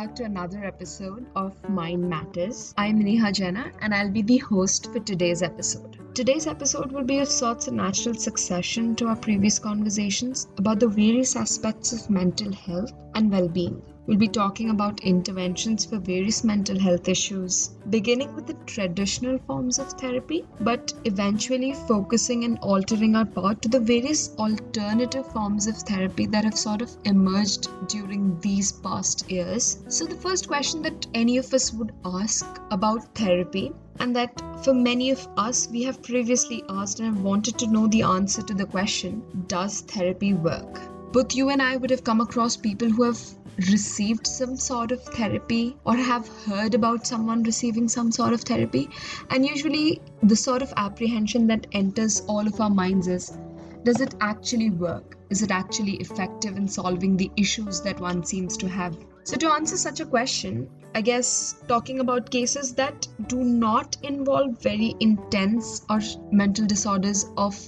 back to another episode of Mind Matters. I'm Neha Jena and I'll be the host for today's episode. Today's episode will be of sorts a natural succession to our previous conversations about the various aspects of mental health and well being. We'll be talking about interventions for various mental health issues, beginning with the traditional forms of therapy, but eventually focusing and altering our path to the various alternative forms of therapy that have sort of emerged during these past years. So, the first question that any of us would ask about therapy and that for many of us we have previously asked and have wanted to know the answer to the question does therapy work both you and i would have come across people who have received some sort of therapy or have heard about someone receiving some sort of therapy. And usually, the sort of apprehension that enters all of our minds is does it actually work? Is it actually effective in solving the issues that one seems to have? So, to answer such a question, I guess talking about cases that do not involve very intense or mental disorders of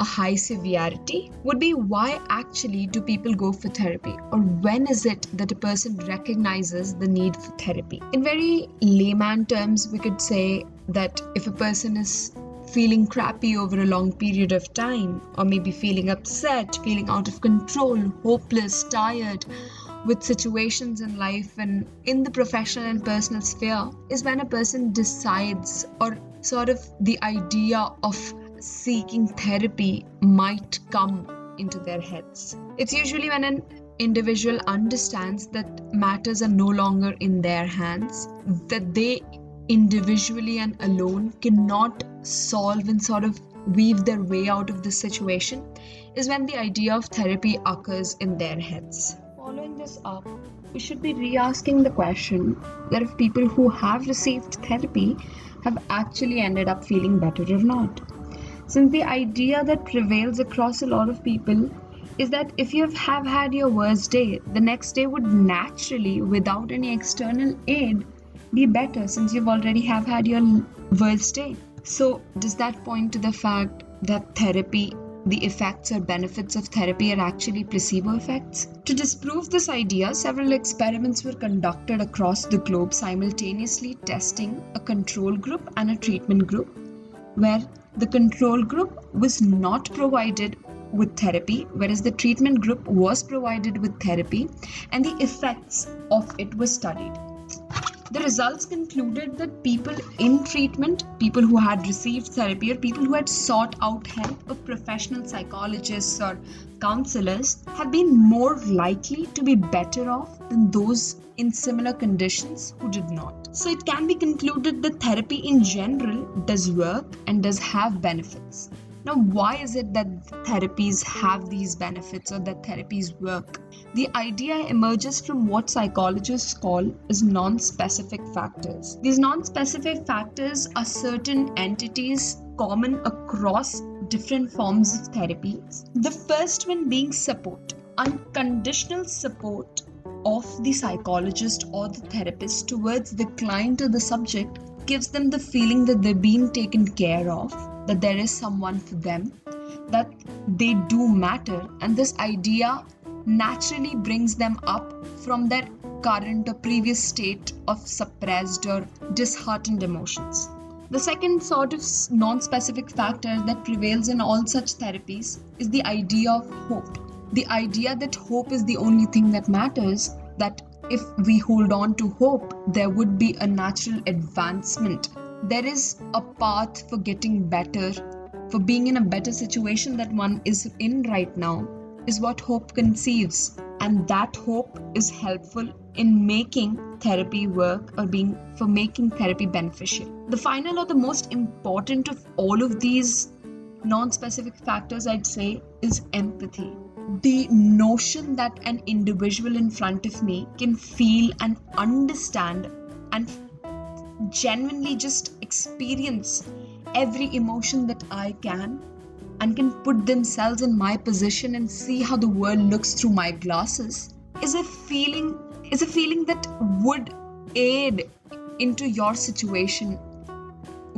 a high severity would be why actually do people go for therapy? Or when is it that a person recognizes the need for therapy? In very layman terms we could say that if a person is feeling crappy over a long period of time or maybe feeling upset feeling out of control hopeless tired with situations in life and in the professional and personal sphere is when a person decides or sort of the idea of seeking therapy might come into their heads. It's usually when an individual understands that matters are no longer in their hands, that they individually and alone cannot solve and sort of weave their way out of this situation, is when the idea of therapy occurs in their heads. Following this up, we should be re asking the question that if people who have received therapy have actually ended up feeling better or not since the idea that prevails across a lot of people is that if you have had your worst day, the next day would naturally, without any external aid, be better since you've already have had your worst day. So, does that point to the fact that therapy, the effects or benefits of therapy are actually placebo effects? To disprove this idea, several experiments were conducted across the globe simultaneously testing a control group and a treatment group where the control group was not provided with therapy, whereas the treatment group was provided with therapy, and the effects of it were studied. The results concluded that people in treatment, people who had received therapy, or people who had sought out help of professional psychologists or counselors, have been more likely to be better off than those in similar conditions who did not. So it can be concluded that therapy in general does work and does have benefits. Now, why is it that therapies have these benefits or that therapies work? The idea emerges from what psychologists call as non-specific factors. These non-specific factors are certain entities common across different forms of therapies. The first one being support. Unconditional support of the psychologist or the therapist towards the client or the subject gives them the feeling that they're being taken care of, that there is someone for them, that they do matter, and this idea naturally brings them up from their current or previous state of suppressed or disheartened emotions. The second sort of non specific factor that prevails in all such therapies is the idea of hope the idea that hope is the only thing that matters, that if we hold on to hope, there would be a natural advancement. There is a path for getting better, for being in a better situation that one is in right now, is what hope conceives. And that hope is helpful in making therapy work or being for making therapy beneficial. The final or the most important of all of these non specific factors, I'd say, is empathy the notion that an individual in front of me can feel and understand and genuinely just experience every emotion that I can and can put themselves in my position and see how the world looks through my glasses is a feeling is a feeling that would aid into your situation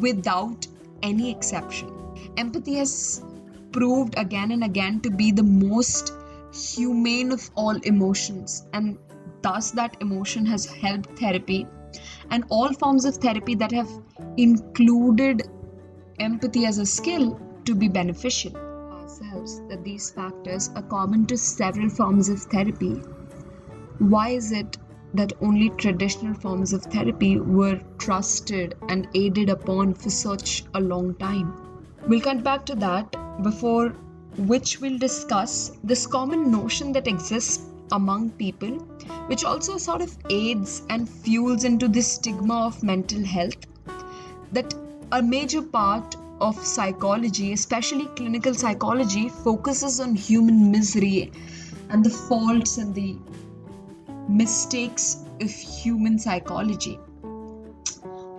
without any exception. Empathy has proved again and again to be the most humane of all emotions and thus that emotion has helped therapy and all forms of therapy that have included empathy as a skill to be beneficial ourselves that these factors are common to several forms of therapy. Why is it that only traditional forms of therapy were trusted and aided upon for such a long time? We'll come back to that. Before which we'll discuss this common notion that exists among people, which also sort of aids and fuels into this stigma of mental health. That a major part of psychology, especially clinical psychology, focuses on human misery and the faults and the mistakes of human psychology.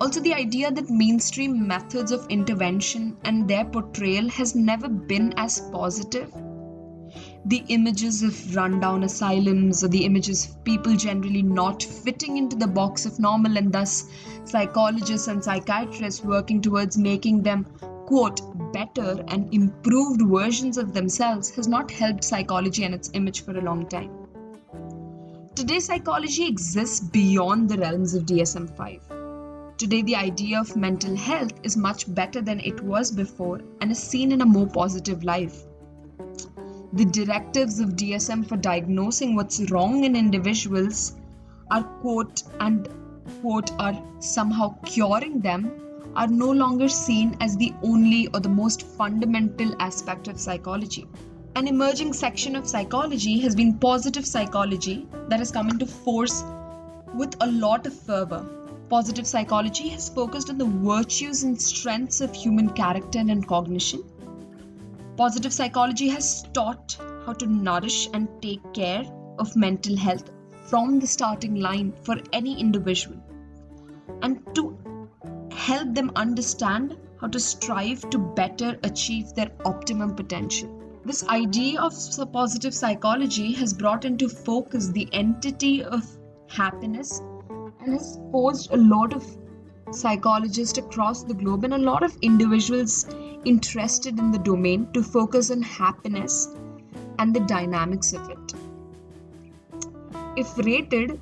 Also, the idea that mainstream methods of intervention and their portrayal has never been as positive. The images of rundown asylums or the images of people generally not fitting into the box of normal, and thus psychologists and psychiatrists working towards making them, quote, better and improved versions of themselves has not helped psychology and its image for a long time. Today, psychology exists beyond the realms of DSM 5 Today, the idea of mental health is much better than it was before and is seen in a more positive light. The directives of DSM for diagnosing what's wrong in individuals are quote and quote are somehow curing them are no longer seen as the only or the most fundamental aspect of psychology. An emerging section of psychology has been positive psychology that has come into force with a lot of fervor Positive psychology has focused on the virtues and strengths of human character and cognition. Positive psychology has taught how to nourish and take care of mental health from the starting line for any individual and to help them understand how to strive to better achieve their optimum potential. This idea of positive psychology has brought into focus the entity of happiness and has posed a lot of psychologists across the globe and a lot of individuals interested in the domain to focus on happiness and the dynamics of it. If rated,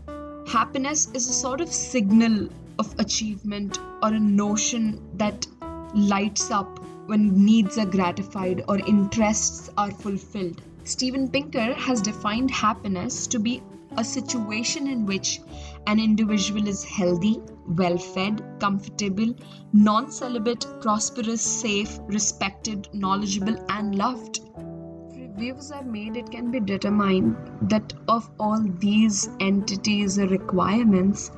happiness is a sort of signal of achievement or a notion that lights up when needs are gratified or interests are fulfilled. Steven Pinker has defined happiness to be a situation in which an individual is healthy, well fed, comfortable, non celibate, prosperous, safe, respected, knowledgeable, and loved. Reviews are made, it can be determined that of all these entities or requirements,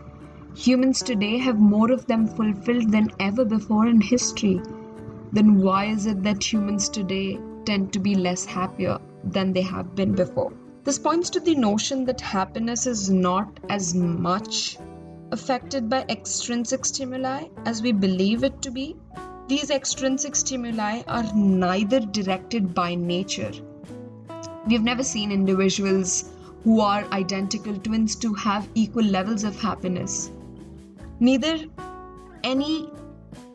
humans today have more of them fulfilled than ever before in history. Then why is it that humans today tend to be less happier than they have been before? This points to the notion that happiness is not as much affected by extrinsic stimuli as we believe it to be. These extrinsic stimuli are neither directed by nature. We've never seen individuals who are identical twins to have equal levels of happiness. Neither any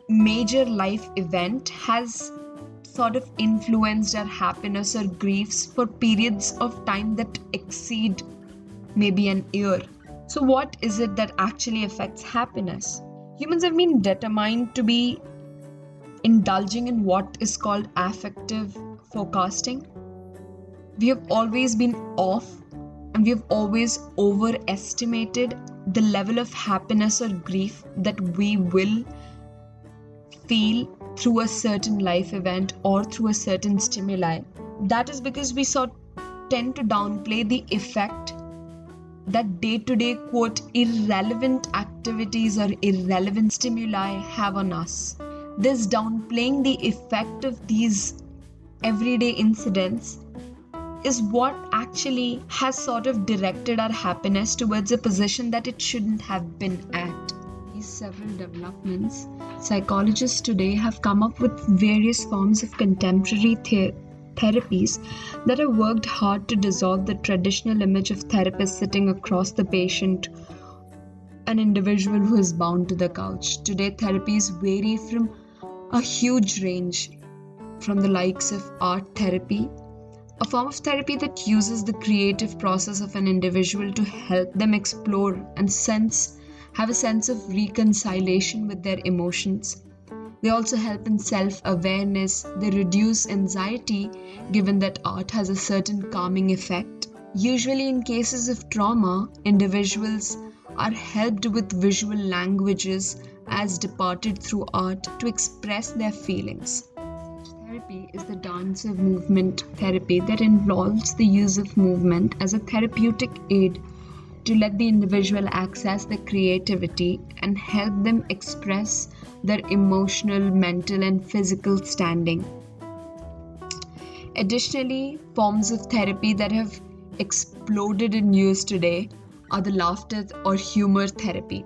major life event has sort of influenced our happiness or griefs for periods of time that exceed maybe an year. So, what is it that actually affects happiness? Humans have been determined to be indulging in what is called affective forecasting. We have always been off and we have always overestimated the level of happiness or grief that we will feel through a certain life event or through a certain stimuli. That is because we sort tend to downplay the effect that day to day, quote, irrelevant activities or irrelevant stimuli have on us. This downplaying the effect of these everyday incidents is what actually has sort of directed our happiness towards a position that it shouldn't have been at these several developments, psychologists today have come up with various forms of contemporary the- therapies that have worked hard to dissolve the traditional image of therapist sitting across the patient, an individual who is bound to the couch. Today, therapies vary from a huge range from the likes of art therapy a form of therapy that uses the creative process of an individual to help them explore and sense have a sense of reconciliation with their emotions. They also help in self awareness. They reduce anxiety, given that art has a certain calming effect. Usually, in cases of trauma, individuals are helped with visual languages as departed through art to express their feelings therapy is the dance of movement therapy that involves the use of movement as a therapeutic aid to let the individual access their creativity and help them express their emotional, mental, and physical standing. Additionally, forms of therapy that have exploded in use today are the laughter or humor therapy.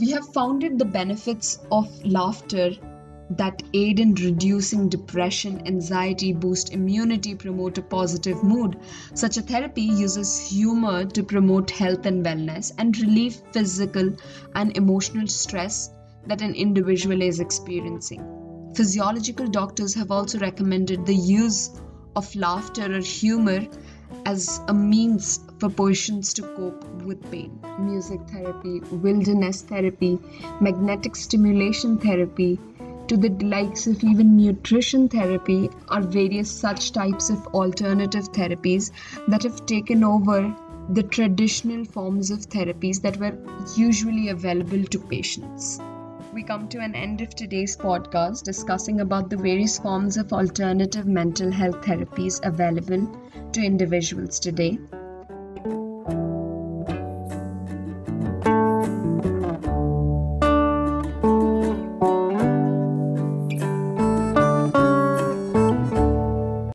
We have founded the benefits of laughter that aid in reducing depression, anxiety, boost immunity, promote a positive mood. Such a therapy uses humor to promote health and wellness and relieve physical and emotional stress that an individual is experiencing. Physiological doctors have also recommended the use of laughter or humor as a means for patients to cope with pain. Music therapy, wilderness therapy, magnetic stimulation therapy, to the likes of even nutrition therapy or various such types of alternative therapies that have taken over the traditional forms of therapies that were usually available to patients. We come to an end of today's podcast discussing about the various forms of alternative mental health therapies available to individuals today.